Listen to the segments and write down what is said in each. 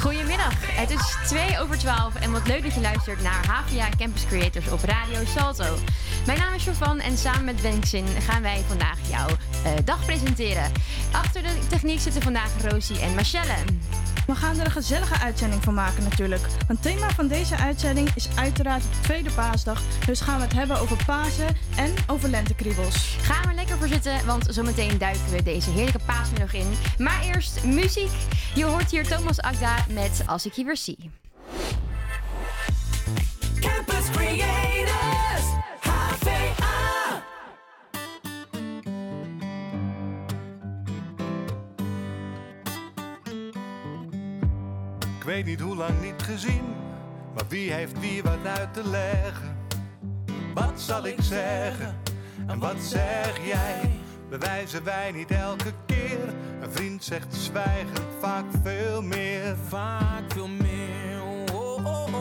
Goedemiddag, het is 2 over 12 en wat leuk dat je luistert naar HVA Campus Creators op Radio Salto. Mijn naam is Jovan en samen met Benkzin gaan wij vandaag jouw uh, dag presenteren. Achter de techniek zitten vandaag Rosie en Michelle. We gaan er een gezellige uitzending van maken natuurlijk. Het thema van deze uitzending is uiteraard de tweede paasdag. Dus gaan we het hebben over Pasen en over lentekriebels. Gaan we lekker voor zitten, want zometeen duiken we deze heerlijke paasmiddag in. Maar eerst muziek. Je hoort hier Thomas Agda met Als ik je weer zie. Campus Creators, HVA. Ik weet niet hoe lang niet gezien, maar wie heeft wie wat uit te leggen? Wat zal ik zeggen en wat zeg jij? Bewijzen wij niet elke keer? Een vriend zegt zwijgend vaak veel meer. Vaak veel meer. Oh, oh,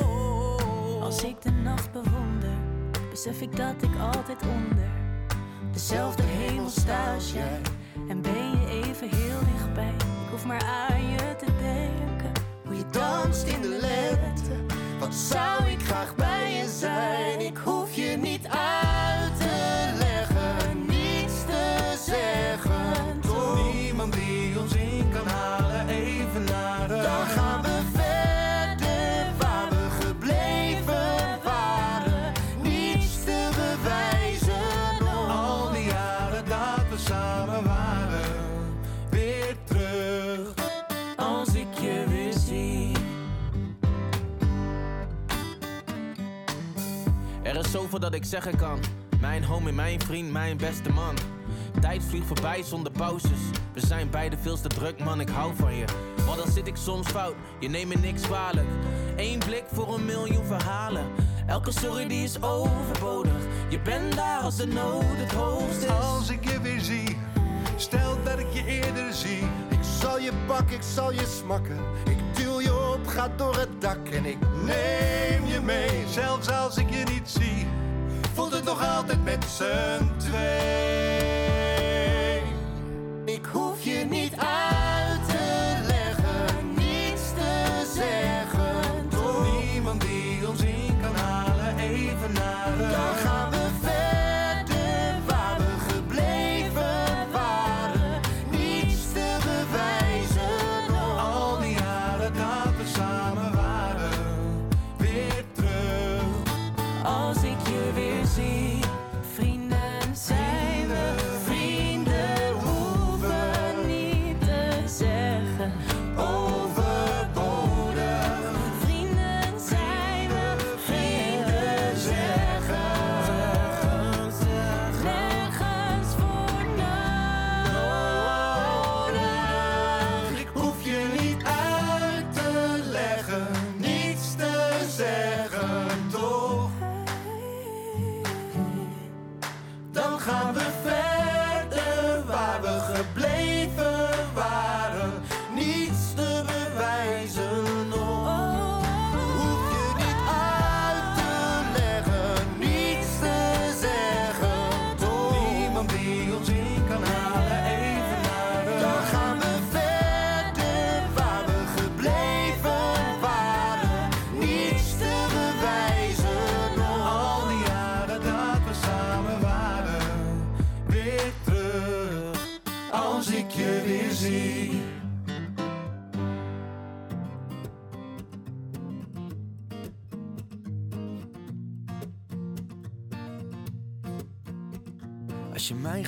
oh, Als ik de nacht bewonder, besef ik dat ik altijd onder dezelfde hemel sta als jij. En ben je even heel dichtbij. Ik hoef maar aan je te denken. Hoe je danst in de lente. Wat zou ik graag bij je zijn? Ik hoef je niet uit is zoveel dat ik zeggen kan. Mijn homie, mijn vriend, mijn beste man. Tijd vliegt voorbij zonder pauzes. We zijn beide veel te druk, man, ik hou van je. Maar dan zit ik soms fout, je neemt me niks kwalijk. Eén blik voor een miljoen verhalen. Elke sorry die is overbodig. Je bent daar als de nood het hoogst is. Als ik je weer zie, stel dat ik je eerder zie. Ik zal je pakken, ik zal je smakken. Ga door het dak en ik neem je mee. Zelfs als ik je niet zie, voelt het nog altijd met z'n twee. Ik hoef je niet uit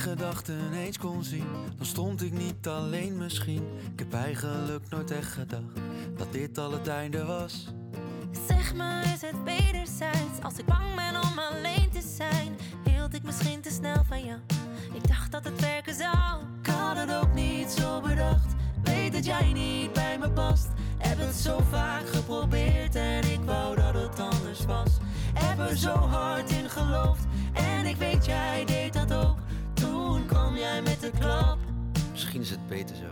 gedachten eens kon zien, dan stond ik niet alleen misschien. Ik heb eigenlijk nooit echt gedacht dat dit al het einde was. Zeg me, is het wederzijds? Als ik bang ben om alleen te zijn, hield ik misschien te snel van jou. Ik dacht dat het werken zou. Ik had het ook niet zo bedacht. Weet dat jij niet bij me past. Heb het zo vaak geprobeerd en ik wou dat het anders was. Heb er zo hard in geloofd en ik weet jij deed dat ook. Toen kwam jij met de klap. Misschien is het beter zo.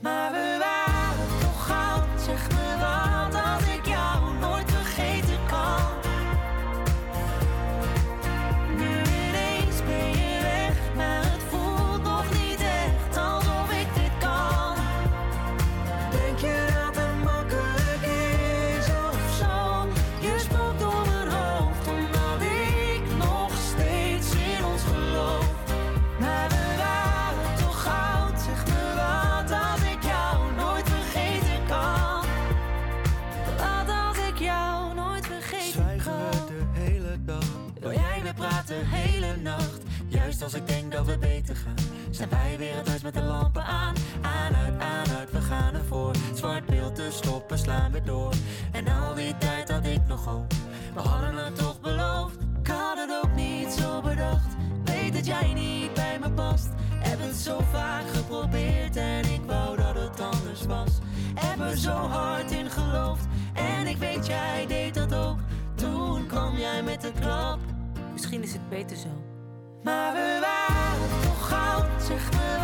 Maar we waren toch goud, zeg me wat als ik jou nooit als ik denk dat we beter gaan. Zijn wij weer het huis met de lampen aan. Aan, uit, aan, uit, we gaan ervoor. Zwart beeld te stoppen, slaan we door. En al die tijd had ik nog hoop. We hadden het toch beloofd. Ik had het ook niet zo bedacht. Weet dat jij niet bij me past. Heb het zo vaak geprobeerd en ik wou dat het anders was. Heb er zo hard in geloofd en ik weet jij deed dat ook. Toen kwam jij met de klap. Misschien is het beter zo. Maar we waren toch goud, zeg me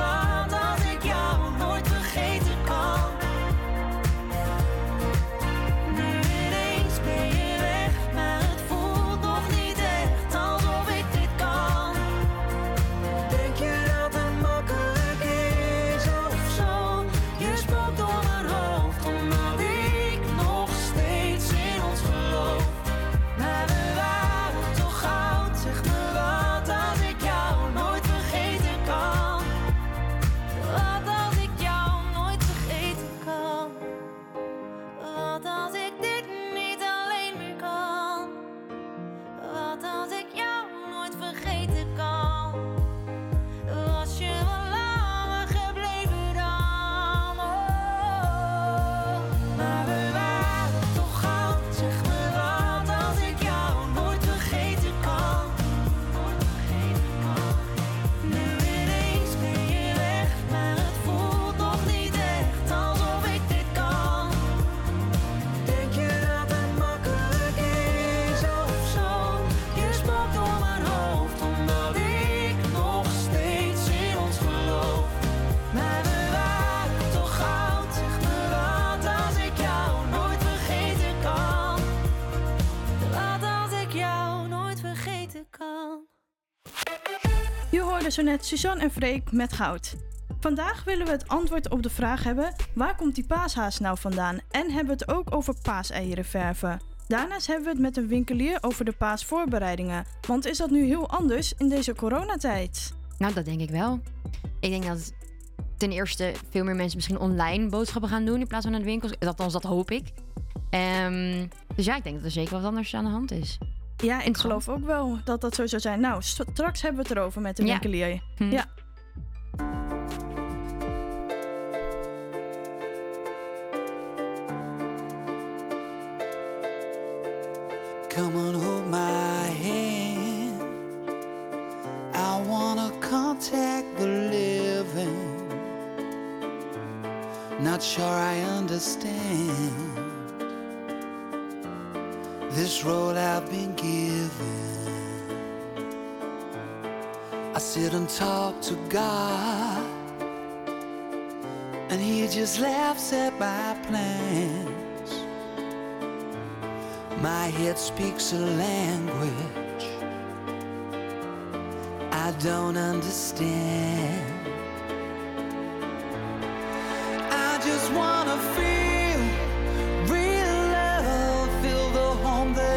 Zo net Suzanne en Freek met goud. Vandaag willen we het antwoord op de vraag hebben: waar komt die paashaas nou vandaan? En hebben we het ook over paaseieren verven. Daarnaast hebben we het met een winkelier over de paasvoorbereidingen. Want is dat nu heel anders in deze coronatijd? Nou, dat denk ik wel. Ik denk dat ten eerste veel meer mensen misschien online boodschappen gaan doen in plaats van naar de winkels. Althans, dat hoop ik. Ehm, dus ja, ik denk dat er zeker wat anders aan de hand is. Ja, ik geloof ook wel dat dat zo zou zijn. Nou, straks hebben we het erover met de Ja. winkelier. Hm. Ja. Come on, hold my hand. I wanna contact the living. Not sure I understand this role I've been given. I sit and talk to God, and He just laughs at my plans. My head speaks a language I don't understand. I just wanna feel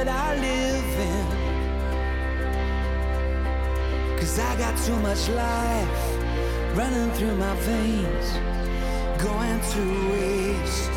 that I live in. Cause I got too much life running through my veins, going to waste.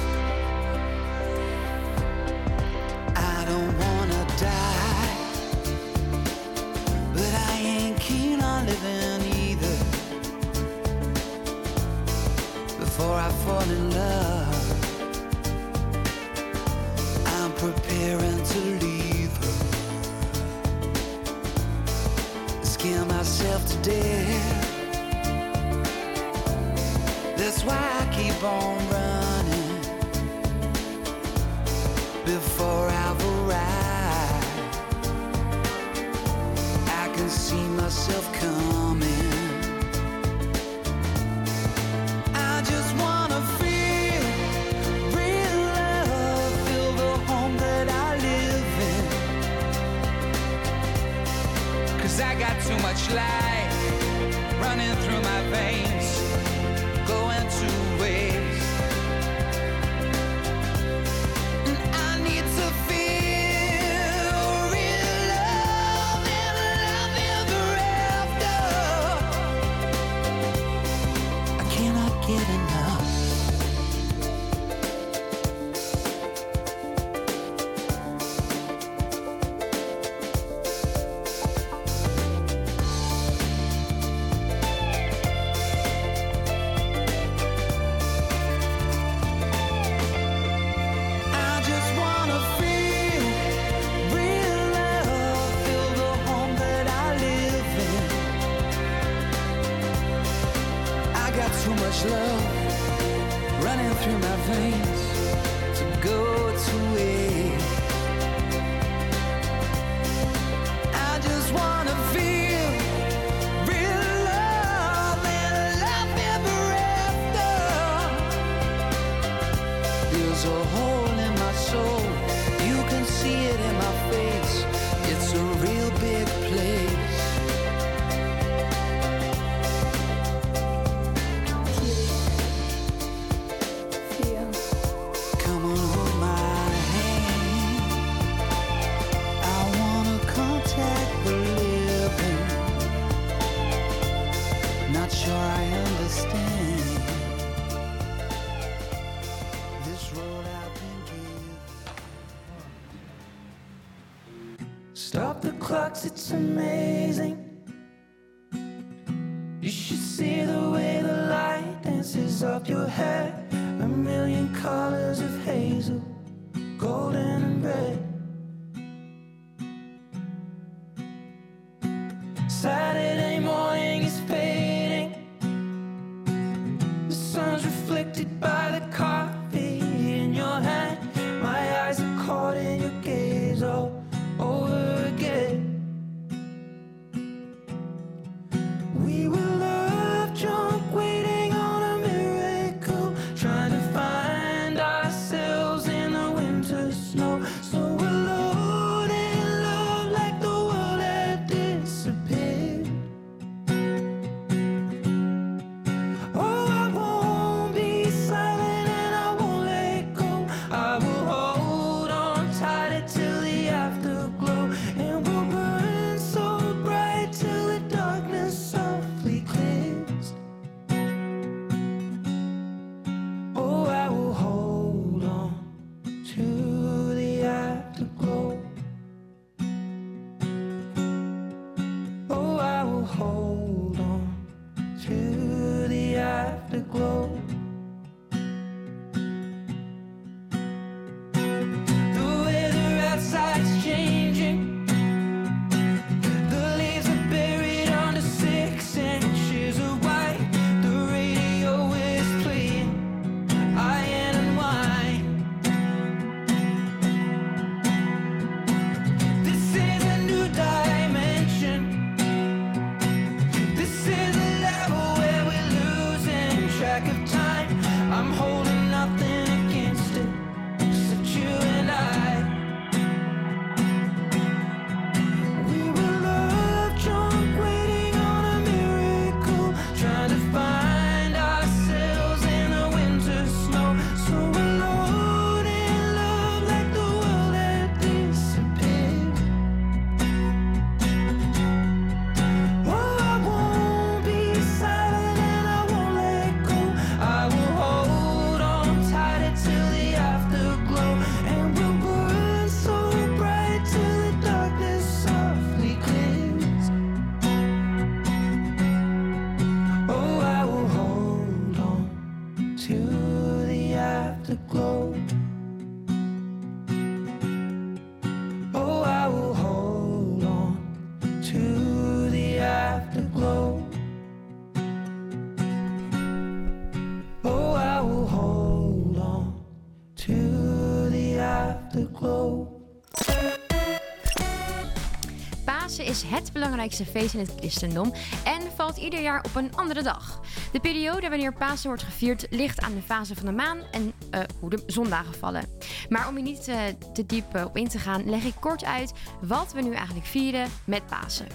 Het belangrijkste feest in het christendom en valt ieder jaar op een andere dag. De periode wanneer Pasen wordt gevierd ligt aan de fase van de maan en eh, hoe de zondagen vallen. Maar om hier niet eh, te diep eh, op in te gaan, leg ik kort uit wat we nu eigenlijk vieren met Pasen.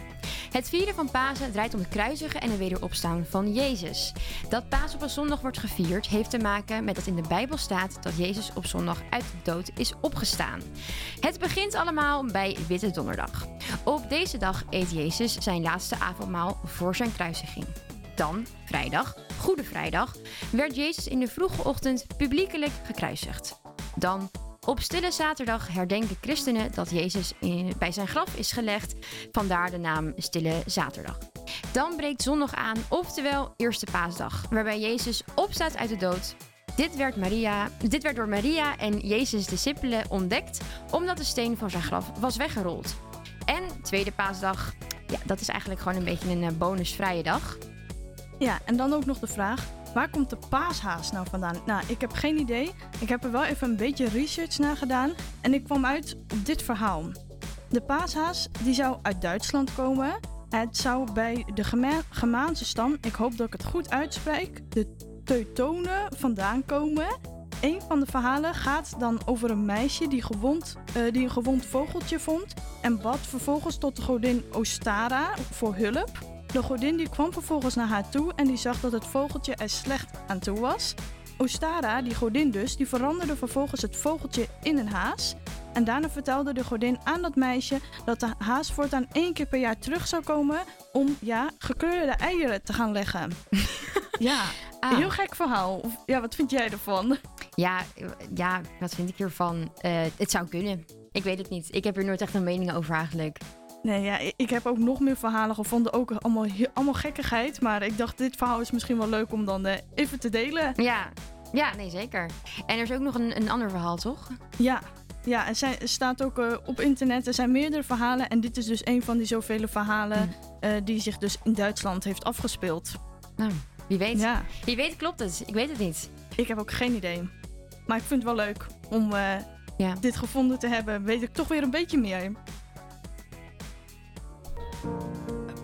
Het vieren van Pasen draait om het kruisigen en het wederopstaan van Jezus. Dat Pasen op een zondag wordt gevierd heeft te maken met dat in de Bijbel staat dat Jezus op zondag uit de dood is opgestaan. Het begint allemaal bij Witte Donderdag. Op deze dag eet Jezus zijn laatste avondmaal voor zijn kruisiging. Dan, vrijdag, Goede Vrijdag, werd Jezus in de vroege ochtend publiekelijk gekruisigd. Dan, op Stille Zaterdag herdenken christenen dat Jezus bij zijn graf is gelegd, vandaar de naam Stille Zaterdag. Dan breekt zondag aan, oftewel Eerste Paasdag, waarbij Jezus opstaat uit de dood. Dit werd, Maria, dit werd door Maria en Jezus' discipelen ontdekt, omdat de steen van zijn graf was weggerold. En Tweede Paasdag, ja, dat is eigenlijk gewoon een beetje een eh, bonusvrije dag. Ja, en dan ook nog de vraag: Waar komt de paashaas nou vandaan? Nou, ik heb geen idee. Ik heb er wel even een beetje research naar gedaan en ik kwam uit dit verhaal. De paashaas die zou uit Duitsland komen. Het zou bij de Gema- Germaanse stam, ik hoop dat ik het goed uitspreek, de Teutonen vandaan komen. Een van de verhalen gaat dan over een meisje die, gewond, eh, die een gewond vogeltje vond en bad vervolgens tot de godin Ostara voor hulp. De godin die kwam vervolgens naar haar toe en die zag dat het vogeltje er slecht aan toe was. Ostara, die godin dus, die veranderde vervolgens het vogeltje in een haas. En daarna vertelde de godin aan dat meisje dat de haas voortaan één keer per jaar terug zou komen om ja, gekleurde eieren te gaan leggen. ja, Ah. een heel gek verhaal. Ja, wat vind jij ervan? Ja, ja, wat vind ik hiervan? Eh, het zou kunnen. Ik weet het niet. Ik heb hier nooit echt een mening over eigenlijk. Nee, ja, ik heb ook nog meer verhalen gevonden, ook allemaal, allemaal gekkigheid. Maar ik dacht, dit verhaal is misschien wel leuk om dan eh, even te delen. Ja, ja, nee, zeker. En er is ook nog een, een ander verhaal, toch? Ja, ja er, zijn, er staat ook eh, op internet, er zijn meerdere verhalen. En dit is dus een van die zoveel verhalen eh, die zich dus in Duitsland heeft afgespeeld. Nou, wie weet. Ja, Wie weet klopt het. Ik weet het niet. ik heb ook geen idee. Maar ik vind het wel leuk om Ja. dit gevonden te hebben. Weet ik toch weer een beetje meer.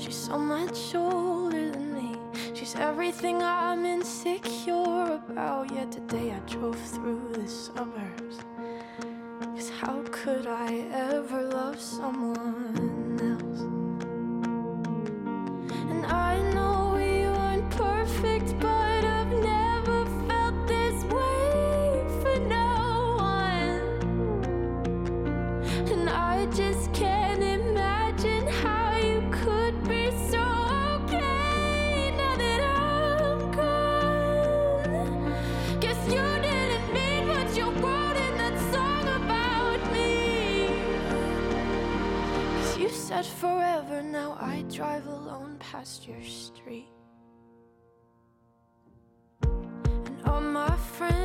She's so much older than me. She's everything I'm insecure about. Yet today I drove through the suburbs. Cause how could I ever love someone else? And I know we weren't perfect, but past your street. And all my friends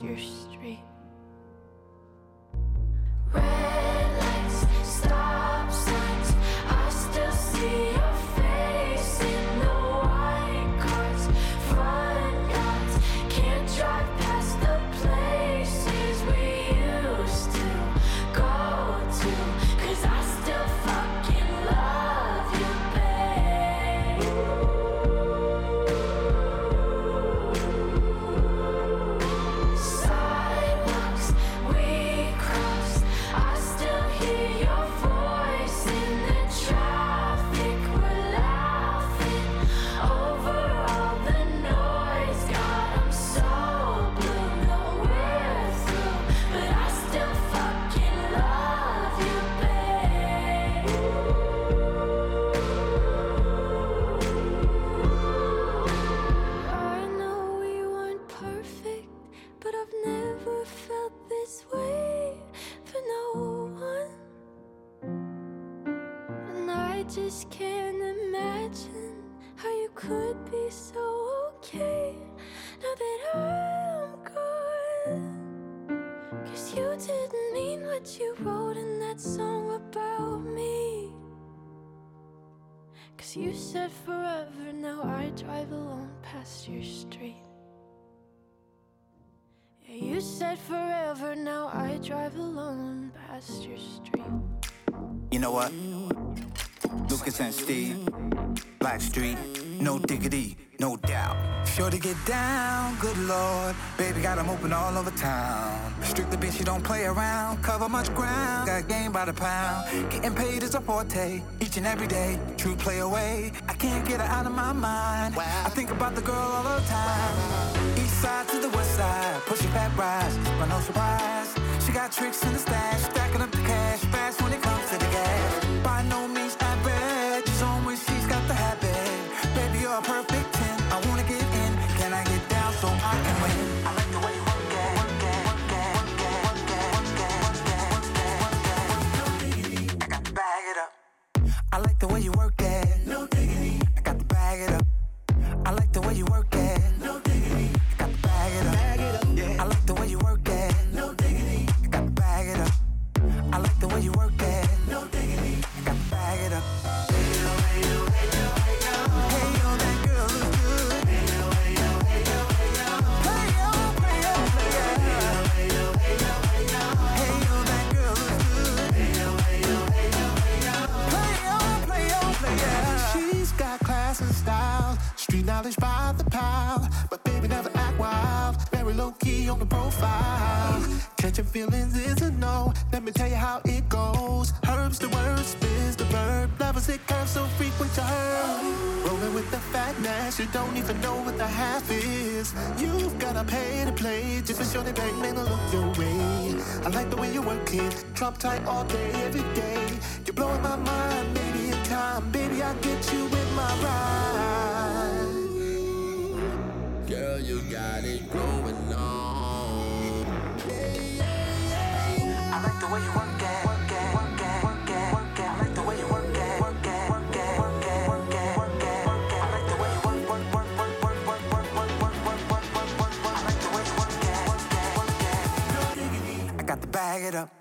your open all over town. Strictly bitch, you don't play around. Cover much ground, got game by the pound. Getting paid is a forte, each and every day. True play away, I can't get her out of my mind. I think about the girl all the time. East side to the west side, pushing back rise, but no surprise. She got tricks in the stash, stacking up the cash fast when it comes to the gas. For sure they man to look your way. I like the way you work it, drop tight all day, every day. You're blowing my mind, maybe in time, baby I'll get you it up.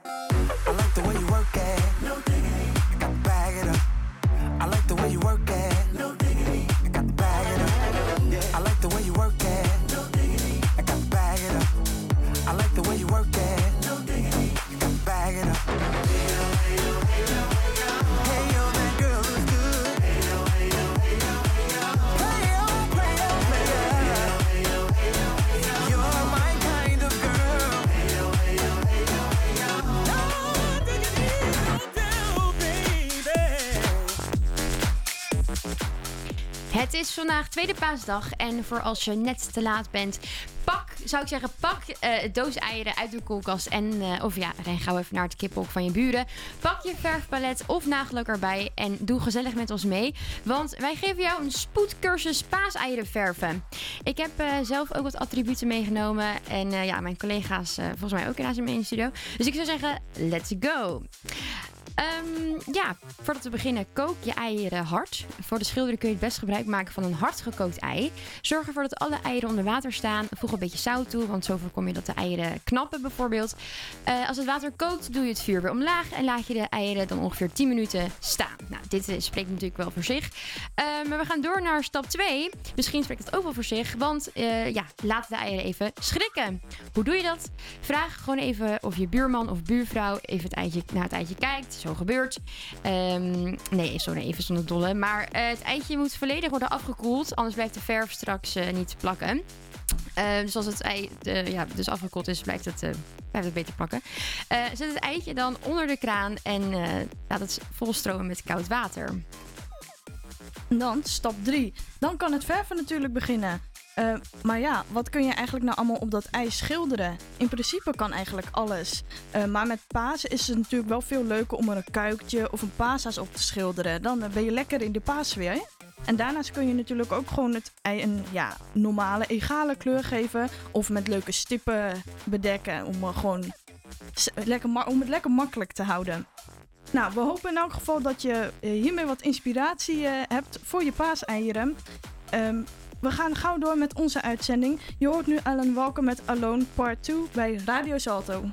Is vandaag tweede paasdag en voor als je net te laat bent, pak, zou ik zeggen, pak eh doos eieren uit de koelkast en, eh, of ja, ren gauw even naar het kippenhok van je buren. Pak je verfpalet of nagellak erbij en doe gezellig met ons mee, want wij geven jou een spoedcursus paaseieren verven. Ik heb eh, zelf ook wat attributen meegenomen en ja, mijn collega's volgens mij ook in mijn studio. Dus ik zou zeggen, let's go! Ehm, ja, voordat we beginnen, kook je eieren hard. Voor de schilderen kun je het best gebruik maken van een hard gekookt ei. Zorg ervoor dat alle eieren onder water staan. Voeg een beetje zout toe, want zo voorkom je dat de eieren knappen bijvoorbeeld. Eh, als het water kookt, doe je het vuur weer omlaag en laat je de eieren dan ongeveer 10 minuten staan. Nou, dit eh, spreekt natuurlijk wel voor zich. Eh, maar we gaan door naar stap 2. Misschien spreekt het ook wel voor zich, want eh, ja, laat de eieren even schrikken. Hoe doe je dat? Vraag gewoon even of je buurman of buurvrouw even het eitje, naar het eitje kijkt. Zo gebeurt. Ehm, nee, nee, even zonder dolle. Maar eh, het eitje moet volledig worden afgekoeld, anders blijft de verf straks eh, niet plakken. Eh, dus als het ei ja, dus afgekoeld is, blijft het, eh, blijft het beter plakken. Zet het eitje dan onder de kraan en laat het volstromen met koud water. Dan stap 3. Dan kan het verven natuurlijk beginnen. Eh, maar ja, wat kun je eigenlijk nou allemaal op dat ijs schilderen? In principe kan eigenlijk alles. Eh, maar met Pasen is het natuurlijk wel veel leuker om er een kuikje of een paashaas op te schilderen. Dan eh, ben je lekker in de paasweer. En daarnaast kun je natuurlijk ook gewoon het ei een ja, normale, egale kleur geven. Of met leuke stippen bedekken om, gewoon lekker om het lekker makkelijk te houden. Nou, we hopen in elk geval dat je hiermee wat inspiratie hebt voor je paaseieren. Ehm, we gaan gauw door met onze uitzending. Je hoort nu Alan Walker met Alone Part 2 bij Radio Salto.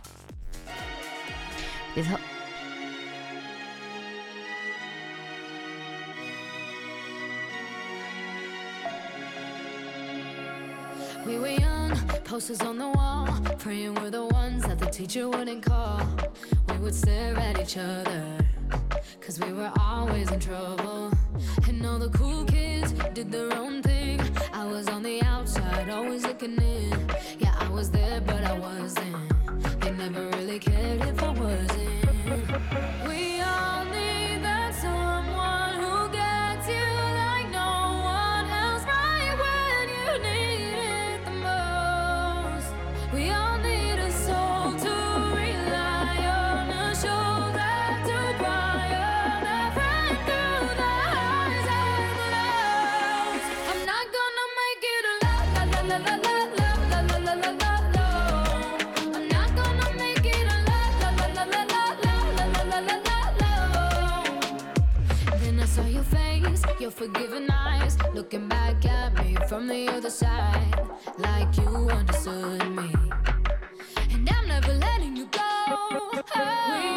We were young, posters on the wall, praying we're the ones that the teacher wouldn't call. We would stare at each other. Cause we were always in trouble. And all the cool kids did their own thing. I was on the outside, always looking in. Yeah, I was there, but I wasn't. They never really cared if I wasn't. We all Giving eyes looking back at me from the other side, like you understood me. And I'm never letting you go.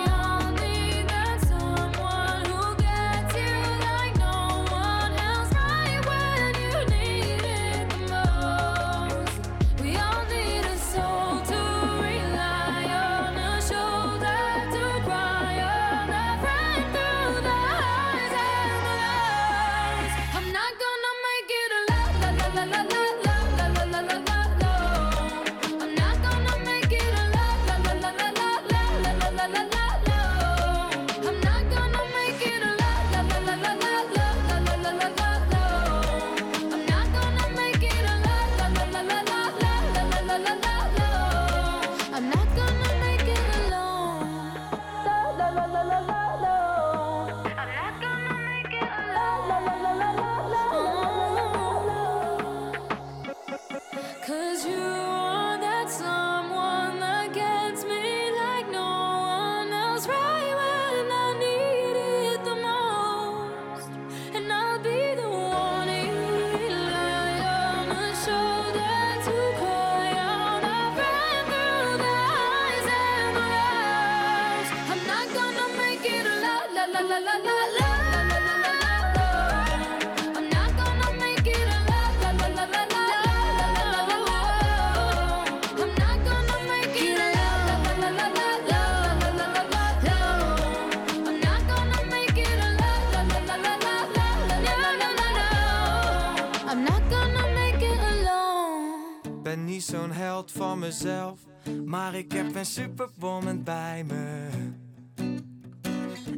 maar ik heb een superwoman bij me.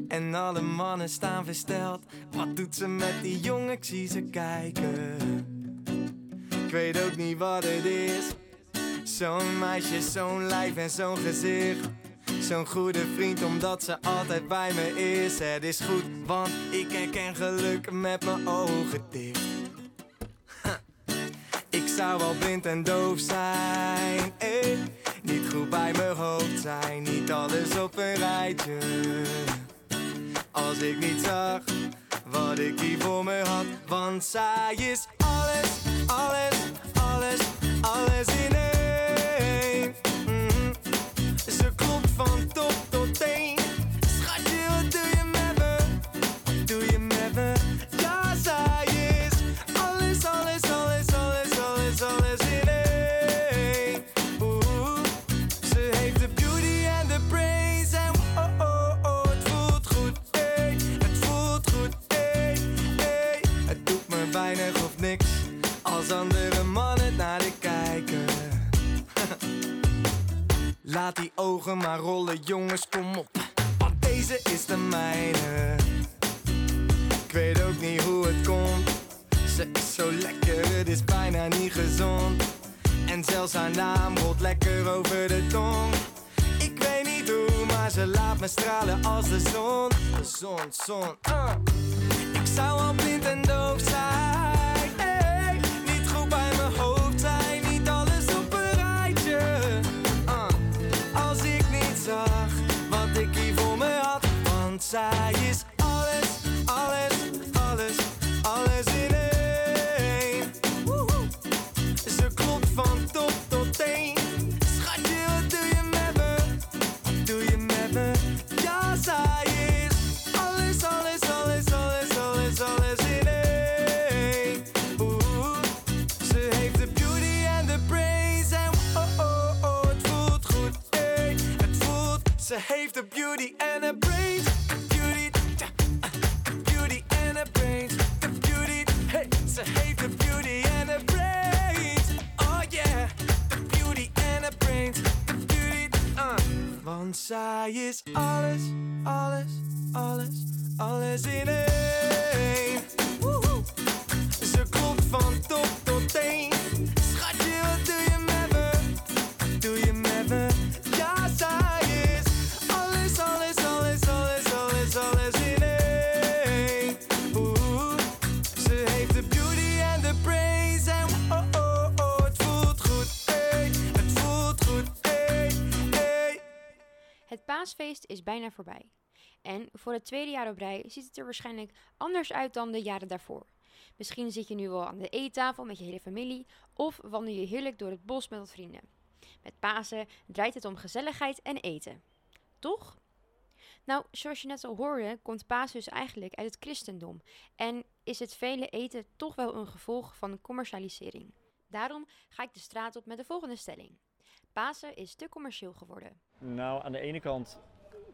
En alle mannen staan versteld, wat doet ze met die jongen, ik zie ze kijken. Ik weet ook niet wat het is, zo'n meisje, zo'n lijf en zo'n gezicht. Zo'n goede vriend omdat ze altijd bij me is. Het is goed, want ik herken geluk met mijn ogen dicht zou wel blind en doof zijn. ik niet goed bij mijn hoofd zijn, niet alles op een rijtje. Als ik niet zag wat ik hier voor me had, want zij is alles, alles, alles, alles in één. Mhm. Ze klopt van top tot teen. Laat die ogen maar rollen, jongens, kom op. Want deze is de mijne. Ik weet ook niet hoe het komt. Ze is zo lekker, het is bijna niet gezond. En zelfs haar naam rolt lekker over de tong. Ik weet niet hoe, maar ze laat me stralen als de zon. De zon, zon, ah. beauty and her brains. Beauty, uh, beauty and her brains. The beauty, hey, ze heeft de beauty and her brains. Oh yeah, de beauty and her brains. The beauty, uh. Want zij is alles, alles, alles, alles in één. Ze klopt van top tot teen. Paasfeest is bijna voorbij. En voor het tweede jaar op rij ziet het er waarschijnlijk anders uit dan de jaren daarvoor. Misschien zit je nu wel aan de eettafel met je hele familie of wandel je heerlijk door het bos met wat vrienden. Met Pasen draait het om gezelligheid en eten. Toch? Nou, zoals je net al hoorde, komt Pasen dus eigenlijk uit het christendom en is het vele eten toch wel een gevolg van commercialisering. Daarom ga ik de straat op met de volgende stelling. Pasen is te commercieel geworden. Nou, aan de ene kant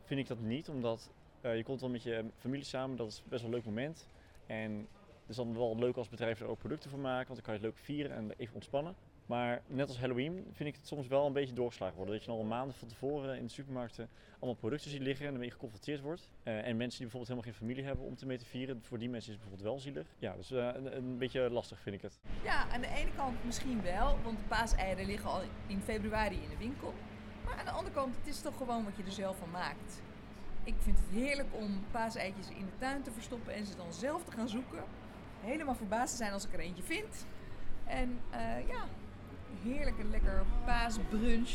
vind ik dat niet, omdat eh, je komt dan met je familie samen, dat is best wel een leuk moment. En het is dan wel leuk als bedrijf er ook producten voor maken, want dan kan je het leuk vieren en even ontspannen. Maar net als Halloween vind ik het soms wel een beetje doorgeslagen worden. Dat je al maanden van tevoren in de supermarkten allemaal producten ziet liggen en ermee geconfronteerd wordt. Eh, en mensen die bijvoorbeeld helemaal geen familie hebben om te mee te vieren, voor die mensen is het bijvoorbeeld wel zielig. Ja, dus eh, een, een beetje lastig vind ik het. Ja, aan de ene kant misschien wel, want de paaseieren liggen al in februari in de winkel. Maar aan de andere kant, het is toch gewoon wat je er zelf van maakt. Ik vind het heerlijk om paaseitjes in de tuin te verstoppen en ze dan zelf te gaan zoeken. Helemaal verbaasd te zijn als ik er eentje vind. En eh, ja, heerlijk een lekker paasbrunch.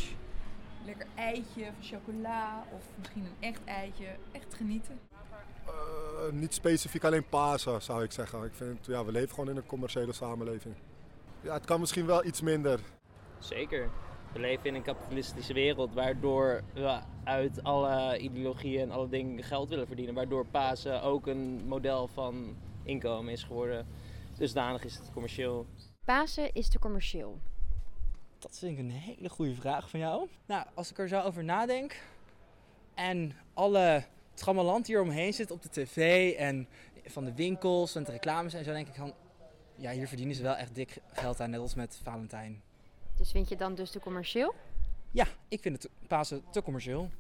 Lekker eitje van chocola of misschien een echt eitje. Echt genieten. Eh, niet specifiek alleen Pasen, zou ik zeggen. Ik vind, ja, we leven gewoon in een commerciële samenleving. Ja, het kan misschien wel iets minder. Zeker. We leven in een kapitalistische wereld waardoor we uit alle ideologieën en alle dingen geld willen verdienen. Waardoor Pasen ook een model van inkomen is geworden. Dusdanig is het commercieel. Pasen is te commercieel. Dat vind ik een hele goede vraag van jou. Nou, als ik er zo over nadenk en alle trammeland hier omheen zit op de tv en van de winkels en de reclames en zo, denk ik van, ja, hier verdienen ze wel echt dik geld aan, net als met Valentijn. Dus vind je dan dus te commercieel? Ja, ik vind het Pasen te commercieel.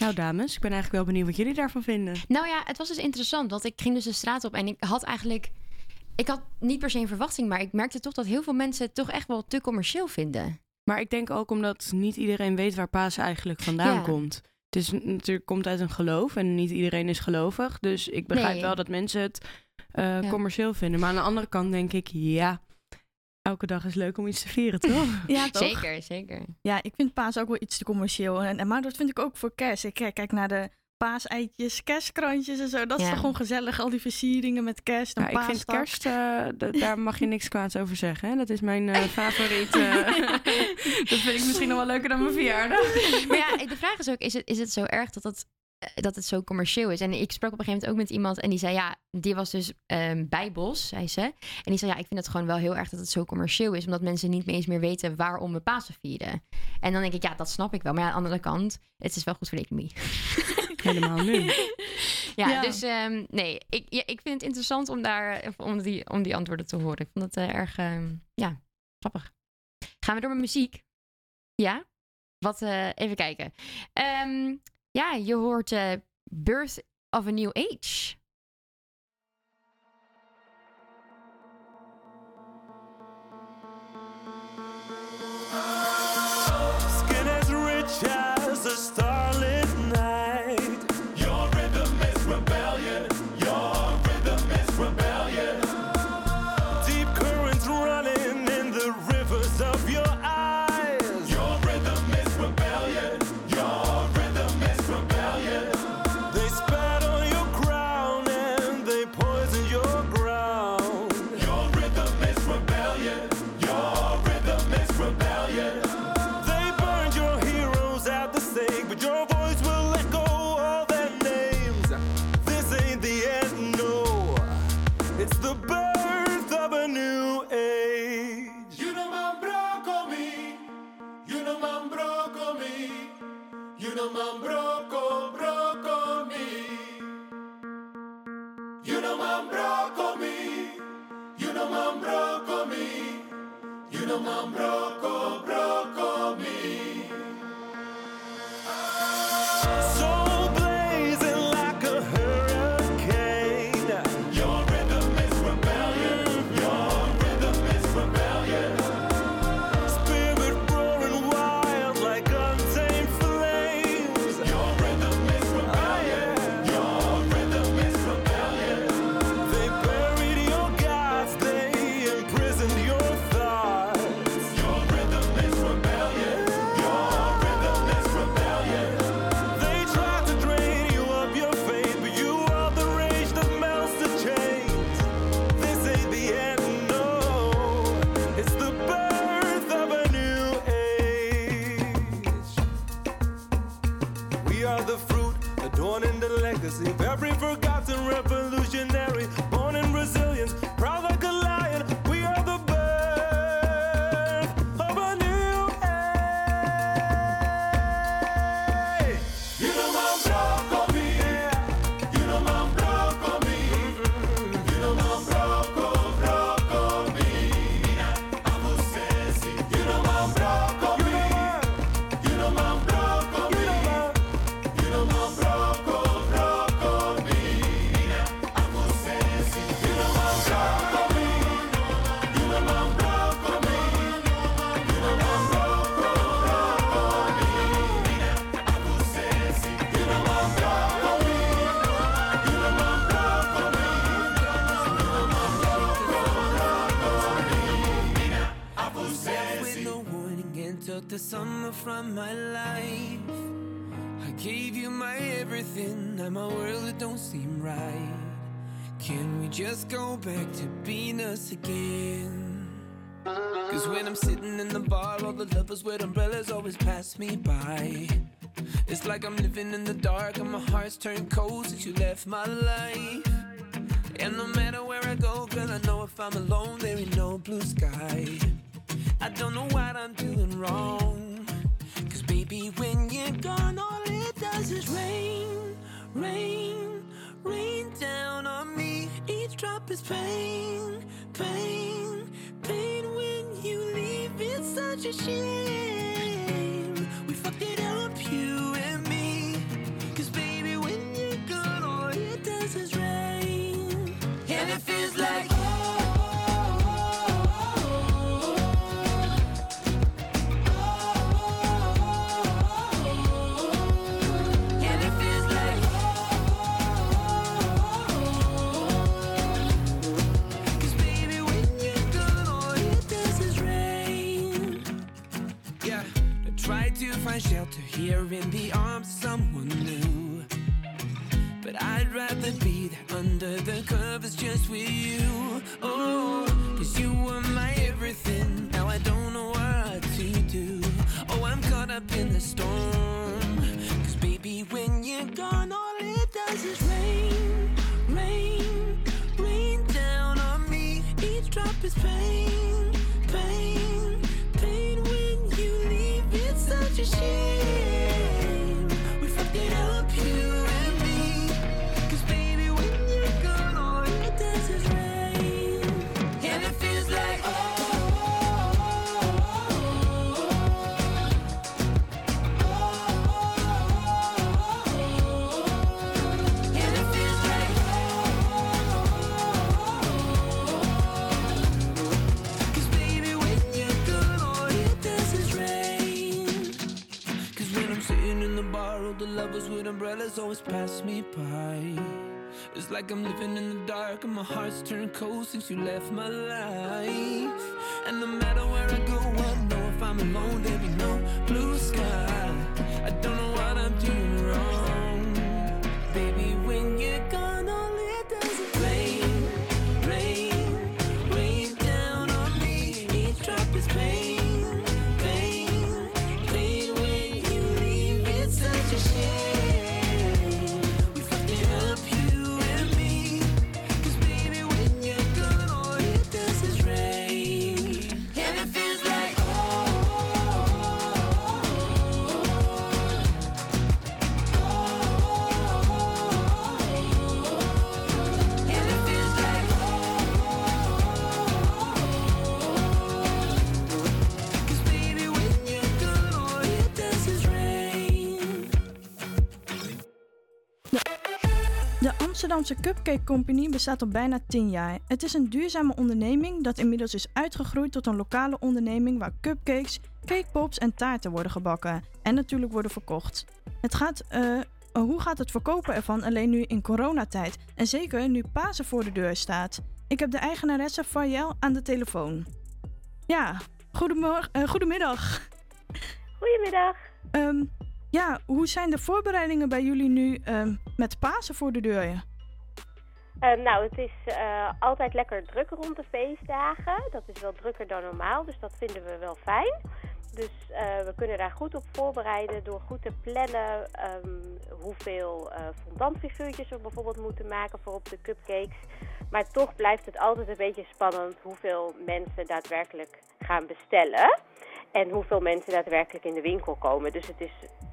Nou dames, ik ben eigenlijk wel benieuwd wat jullie daarvan vinden. Nou ja, het was dus interessant, want ik ging dus de straat op en ik had eigenlijk... Ik had niet per se een verwachting, maar ik merkte toch dat heel veel mensen het toch echt wel te commercieel vinden. Maar ik denk ook omdat niet iedereen weet waar Pasen eigenlijk vandaan Ja. komt. Het is natuurlijk komt uit een geloof en niet iedereen is gelovig. Dus ik begrijp Nee. wel dat mensen het eh, Ja. commercieel vinden. Maar aan de andere kant denk ik, ja, elke dag is leuk om iets te vieren, toch? Ja, toch? Zeker, zeker. Ja, ik vind paas ook wel iets te commercieel. En, en- maar dat vind ik ook voor kerst. Ik kijk, kijk naar de paaseitjes, kerstkrantjes en zo. Dat is toch gewoon gezellig, al die versieringen met kerst en Ja, ik vind kerst, eh, d- daar mag je niks kwaads over zeggen. Hè? Dat is mijn eh, favoriet. eh. dat vind ik misschien nog wel leuker dan mijn verjaardag. maar ja, de vraag is ook, is het, is het zo erg dat het, eh, dat het zo commercieel is? En ik sprak op een gegeven moment ook met iemand en die zei, ja, die was dus ehm bijbels, zei ze. En die zei, ja, ik vind het gewoon wel heel erg dat het zo commercieel is, omdat mensen niet meer eens meer weten waarom we Pasen vieren. En dan denk ik, ja, dat snap ik wel. Maar ja, aan de andere kant, het is wel goed voor de economie. Helemaal nu. Ja, Ja. dus ehm, nee, ik, ja, ik vind het interessant om, daar, om, die, om die antwoorden te horen. Ik vond het eh, erg, ehm, ja, grappig. Gaan we door met muziek? Ja? Wat, eh, even kijken. Ehm, ja, je hoort eh, Birth of a New Age. nam brak We go back to being us again? Cause when I'm sitting in the bar, all the lovers with umbrellas always pass me by. It's like I'm living in the dark and my heart's turned cold since you left my life. And no matter where I go, girl, I know if I'm alone, there ain't no blue sky. I don't know what I'm doing wrong. Cause baby, when you're gone, all it does is rain, rain, rain down on me. Each drop is pain, pain, pain when you leave. It's such a shame. We fucked it up, you and me. Here in the arms of someone new. But I'd rather be there under the covers just with you. Oh, cause you were my everything. Now I don't know what to do. Oh, I'm caught up in the storm. Cause baby, when you're gone, all it does is rain, rain, rain down on me. Each drop is pain, pain, pain when you leave. It's such a shame. Umbrellas always pass me by. It's like I'm living in the dark and my heart's turned cold since you left my life. And no matter where I go, I know if I'm alone, there'll be no blue sky. I don't Amsterdamse Cupcake Company bestaat al bijna 10 jaar. Het is een duurzame onderneming dat inmiddels is uitgegroeid tot een lokale onderneming waar cupcakes, cakepops en taarten worden gebakken en natuurlijk worden verkocht. Het gaat, eh, hoe gaat het verkopen ervan alleen nu in coronatijd en zeker nu Pasen voor de deur staat? Ik heb de eigenaresse Fayel aan de telefoon. Ja, goedemorgen, eh, goedemiddag. Goedemiddag. Ehm, ja, hoe zijn de voorbereidingen bij jullie nu ehm, met Pasen voor de deur? Eh, nou, het is eh, altijd lekker druk rond de feestdagen. Dat is wel drukker dan normaal, dus dat vinden we wel fijn. Dus eh, we kunnen daar goed op voorbereiden door goed te plannen ehm, hoeveel eh fondantfiguurtjes we bijvoorbeeld moeten maken voor op de cupcakes. Maar toch blijft het altijd een beetje spannend hoeveel mensen daadwerkelijk gaan bestellen. En hoeveel mensen daadwerkelijk in de winkel komen. Dus het is,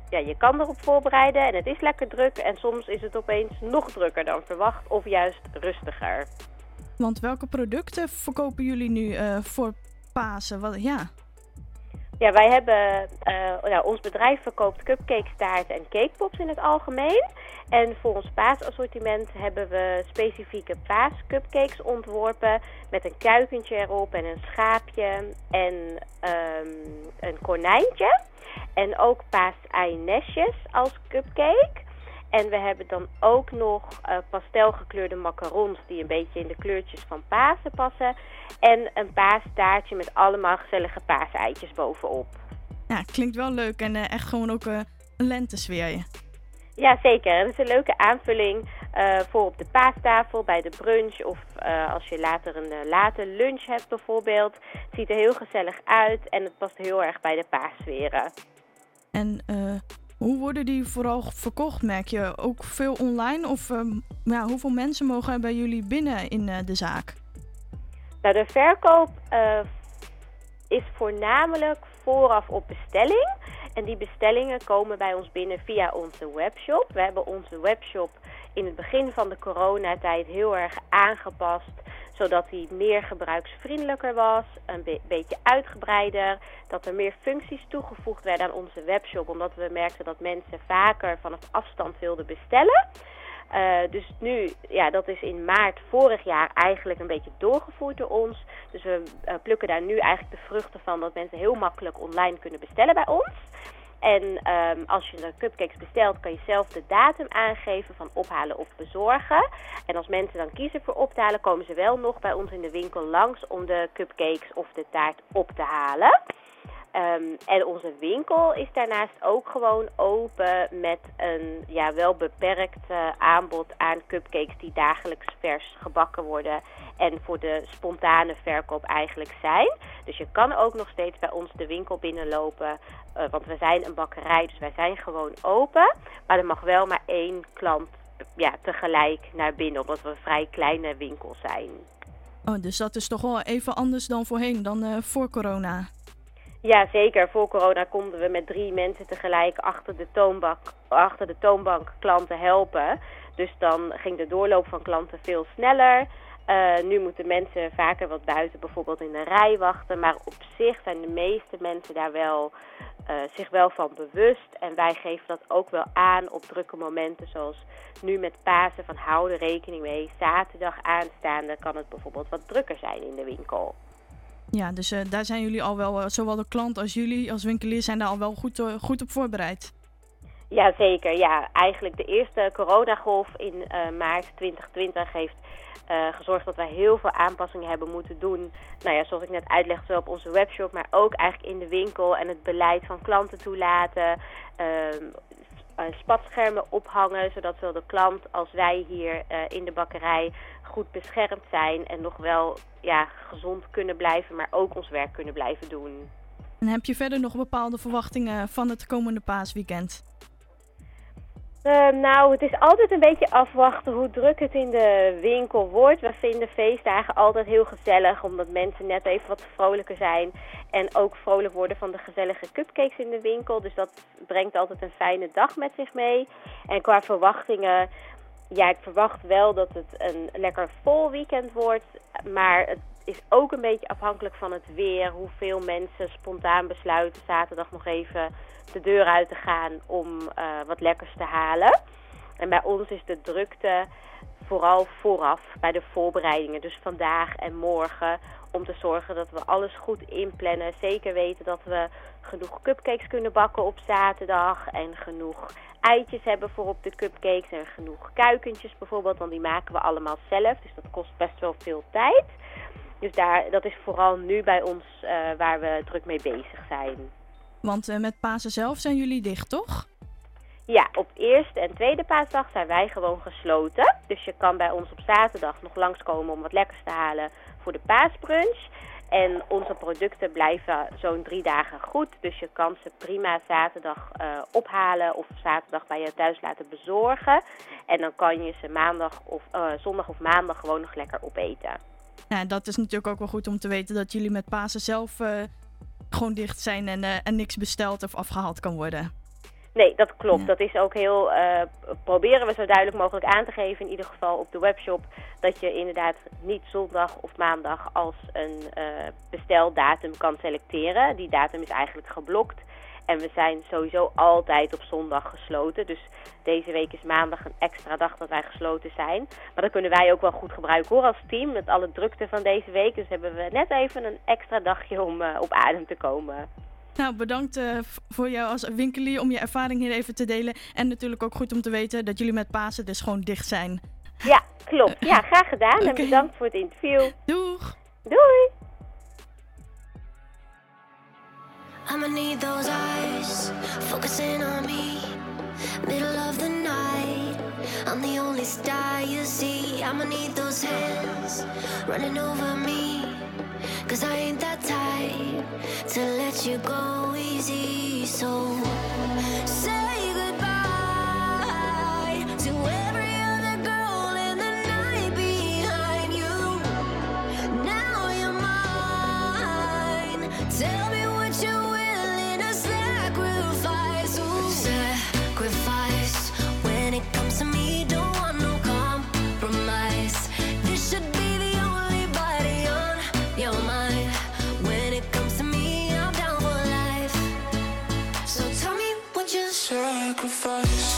ja, je kan erop voorbereiden en het is lekker druk. En soms is het opeens nog drukker dan verwacht of juist rustiger. Want welke producten verkopen jullie nu eh, voor Pasen? Wat, ja. Ja, wij hebben, nou, ons bedrijf verkoopt cupcakes, taarten en cakepops in het algemeen. En voor ons paasassortiment hebben we specifieke paascupcakes ontworpen met een kuikentje erop en een schaapje en ehm, een konijntje. En ook paasei-nestjes als cupcake. En we hebben dan ook nog eh, pastelgekleurde macarons die een beetje in de kleurtjes van Pasen passen. En een paastaartje met allemaal gezellige paaseitjes bovenop. Ja, klinkt wel leuk en eh, echt gewoon ook eh, een lentesfeer. Ja, zeker. Het is een leuke aanvulling voor op de paastafel, bij de brunch of als je later een late lunch hebt bijvoorbeeld. Het ziet er heel gezellig uit en het past heel erg bij de paassferen. En eh, hoe worden die vooral verkocht, merk je? Ook veel online? Of ehm, hoeveel mensen mogen bij jullie binnen in eh, de zaak? Nou, de verkoop eh, is voornamelijk vooraf op bestelling. En die bestellingen komen bij ons binnen via onze webshop. We hebben onze webshop in het begin van de coronatijd heel erg aangepast. Zodat die meer gebruiksvriendelijker was, een be- beetje uitgebreider. Dat er meer functies toegevoegd werden aan onze webshop. Omdat we merkten dat mensen vaker vanaf afstand wilden bestellen. Eh, dus nu, ja, dat is in maart vorig jaar eigenlijk een beetje doorgevoerd door ons. Dus we eh, plukken daar nu eigenlijk de vruchten van dat mensen heel makkelijk online kunnen bestellen bij ons. En ehm, als je de cupcakes bestelt, kan je zelf de datum aangeven van ophalen of bezorgen. En als mensen dan kiezen voor op te halen, komen ze wel nog bij ons in de winkel langs om de cupcakes of de taart op te halen. Ehm, en onze winkel is daarnaast ook gewoon open met een ja, wel beperkt eh, aanbod aan cupcakes die dagelijks vers gebakken worden en voor de spontane verkoop eigenlijk zijn. Dus je kan ook nog steeds bij ons de winkel binnenlopen, eh, want we zijn een bakkerij, dus wij zijn gewoon open. Maar er mag wel maar één klant ja, tegelijk naar binnen, omdat we een vrij kleine winkel zijn. Oh, dus dat is toch wel even anders dan voorheen, dan eh, voor corona. Ja, zeker. Voor corona konden we met drie mensen tegelijk achter de toonbank, achter de toonbank klanten helpen. Dus dan ging de doorloop van klanten veel sneller. Eh, nu moeten mensen vaker wat buiten bijvoorbeeld in de rij wachten. Maar op zich zijn de meeste mensen daar wel, eh, zich wel van bewust. En wij geven dat ook wel aan op drukke momenten zoals nu met Pasen. Van hou er rekening mee. Zaterdag aanstaande kan het bijvoorbeeld wat drukker zijn in de winkel. Ja, dus eh, daar zijn jullie al wel, eh, zowel de klant als jullie als winkelier zijn daar al wel goed, eh, goed op voorbereid. Ja, zeker. Ja, eigenlijk de eerste coronagolf in maart 2020 heeft gezorgd dat wij heel veel aanpassingen hebben moeten doen. Nou ja, zoals ik net uitlegde, zowel op onze webshop, maar ook eigenlijk in de winkel en het beleid van klanten toelaten. ehm, eh, spatschermen ophangen, zodat zowel de klant als wij hier eh, in de bakkerij goed beschermd zijn en nog wel ja, gezond kunnen blijven, maar ook ons werk kunnen blijven doen. En heb je verder nog bepaalde verwachtingen van het komende paasweekend? Eh, nou, het is altijd een beetje afwachten hoe druk het in de winkel wordt. We vinden feestdagen altijd heel gezellig, omdat mensen net even wat vrolijker zijn. En ook vrolijk worden van de gezellige cupcakes in de winkel. Dus dat brengt altijd een fijne dag met zich mee. En qua verwachtingen, ja, ik verwacht wel dat het een lekker vol weekend wordt. Maar het is ook een beetje afhankelijk van het weer. Hoeveel mensen spontaan besluiten zaterdag nog even de deur uit te gaan om eh, wat lekkers te halen. En bij ons is de drukte vooral vooraf bij de voorbereidingen. Dus vandaag en morgen. Om te zorgen dat we alles goed inplannen. Zeker weten dat we genoeg cupcakes kunnen bakken op zaterdag. En genoeg eitjes hebben voor op de cupcakes. En genoeg kuikentjes bijvoorbeeld. Want die maken we allemaal zelf. Dus dat kost best wel veel tijd. Dus daar, dat is vooral nu bij ons eh, waar we druk mee bezig zijn. Want eh, met Pasen zelf zijn jullie dicht, toch? Ja, op eerste en tweede paasdag zijn wij gewoon gesloten. Dus je kan bij ons op zaterdag nog langskomen om wat lekkers te halen voor de paasbrunch. En onze producten blijven zo'n drie dagen goed. Dus je kan ze prima zaterdag eh, ophalen of zaterdag bij je thuis laten bezorgen. En dan kan je ze maandag of zondag of maandag gewoon nog lekker opeten. Ja, dat is natuurlijk ook wel goed om te weten dat jullie met Pasen zelf eh, gewoon dicht zijn en, eh, en niks besteld of afgehaald kan worden. Nee, dat klopt. Dat is ook heel. eh, proberen we zo duidelijk mogelijk aan te geven, in ieder geval op de webshop. Dat je inderdaad niet zondag of maandag als een besteldatum kan selecteren. Die datum is eigenlijk geblokt. En we zijn sowieso altijd op zondag gesloten. Dus deze week is maandag een extra dag dat wij gesloten zijn. Maar dat kunnen wij ook wel goed gebruiken hoor als team. Met alle drukte van deze week. Dus hebben we net even een extra dagje om eh, op adem te komen. Nou, bedankt eh, voor jou als winkelier om je ervaring hier even te delen. En natuurlijk ook goed om te weten dat jullie met Pasen dus gewoon dicht zijn. Ja, klopt. Ja, graag gedaan. En bedankt voor het interview. Doeg! Doei! I'ma need those eyes focusing on me. Middle of the night, I'm the only star you see. I'ma need those hands running over me. Cause I ain't that type to let you go easy. So say. sacrifice.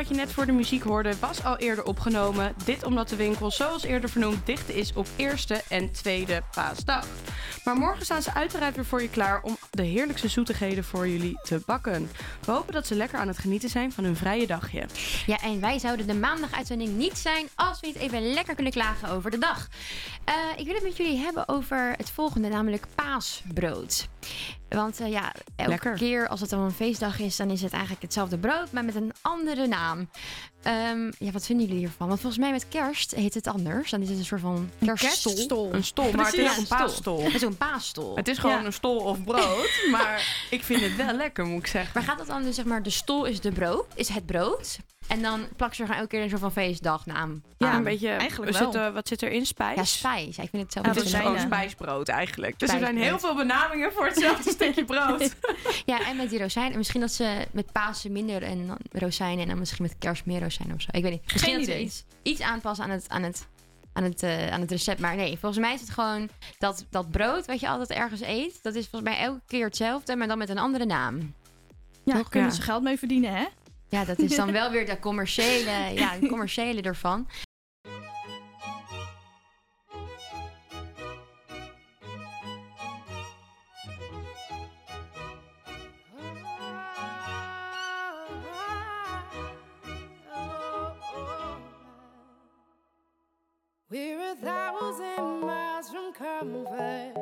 Wat je net voor de muziek hoorde was al eerder opgenomen. Dit omdat de winkel, zoals eerder vernoemd, dicht is op eerste en tweede paasdag. Maar morgen staan ze uiteraard weer voor je klaar om de heerlijkste zoetigheden voor jullie te bakken. We hopen dat ze lekker aan het genieten zijn van hun vrije dagje. Ja, en wij zouden de maandaguitzending niet zijn als we niet even lekker kunnen klagen over de dag. Eh, ik wil het met jullie hebben over het volgende, namelijk paasbrood. Want eh, ja, elke Lekker. keer als het dan een feestdag is, dan is het eigenlijk hetzelfde brood, maar met een andere naam. Ehm, ja, wat vinden jullie hiervan? Want volgens mij met kerst heet het anders. Dan is het een soort van kerststol. kerststol. Een stol, maar het is Ja, ook een paasstol. Het is een paasstol. Het is gewoon Ja. een stol of brood, maar ik vind het wel lekker, moet ik zeggen. Maar gaat dat dan dus, zeg maar, de stol is de brood, is het brood. En dan plak ze er gewoon elke keer een soort van feestdagnaam Ja, aan. een beetje. Eigenlijk we wel. Zitten, wat zit er in? Spijs? Ja, spijs. Ja, ik vind het zelf het niet is gewoon spijsbrood eigenlijk. Dus er zijn Spijsbrood. heel veel benamingen voor hetzelfde stukje brood. Ja, en met die rozijnen. Misschien dat ze met Pasen minder en dan rozijnen en dan misschien met kerst meer rozijnen of zo. Ik weet niet. Misschien dat ze idee. iets, iets aanpassen aan het, aan, het, aan, het, eh, aan het recept. Maar nee, volgens mij is het gewoon dat, dat brood wat je altijd ergens eet. Dat is volgens mij elke keer hetzelfde, maar dan met een andere naam. Ja, Toch? kunnen Ja. ze geld mee verdienen, hè? Ja, dat is dan wel weer de commerciële, ja, de commerciële ervan. We're a thousand miles from comfort.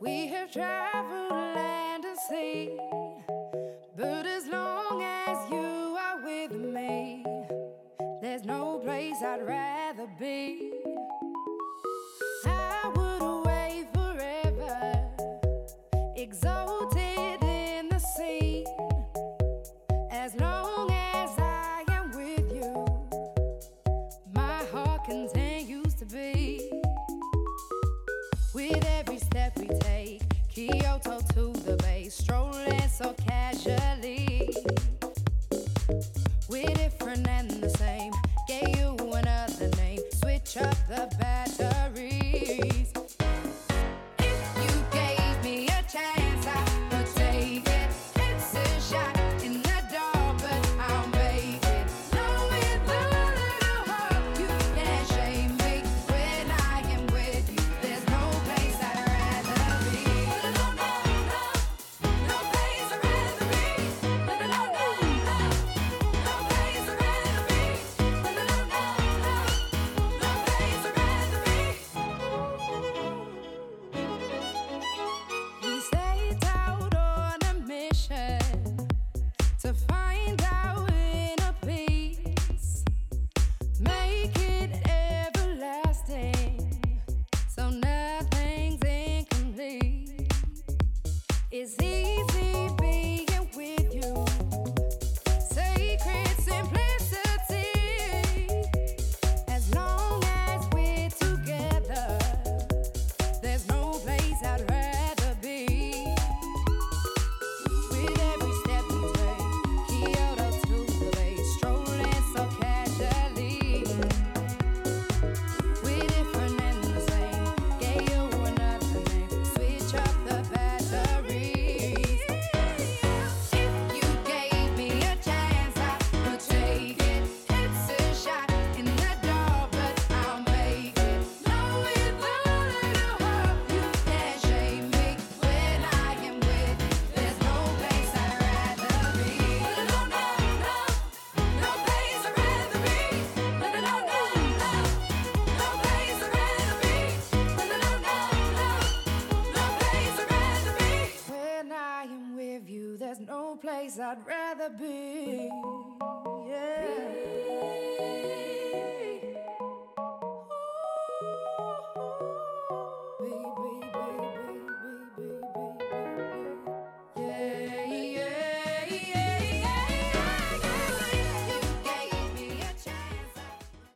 We have traveled land and sea. But as long there's no place I'd rather be. I'd rather be.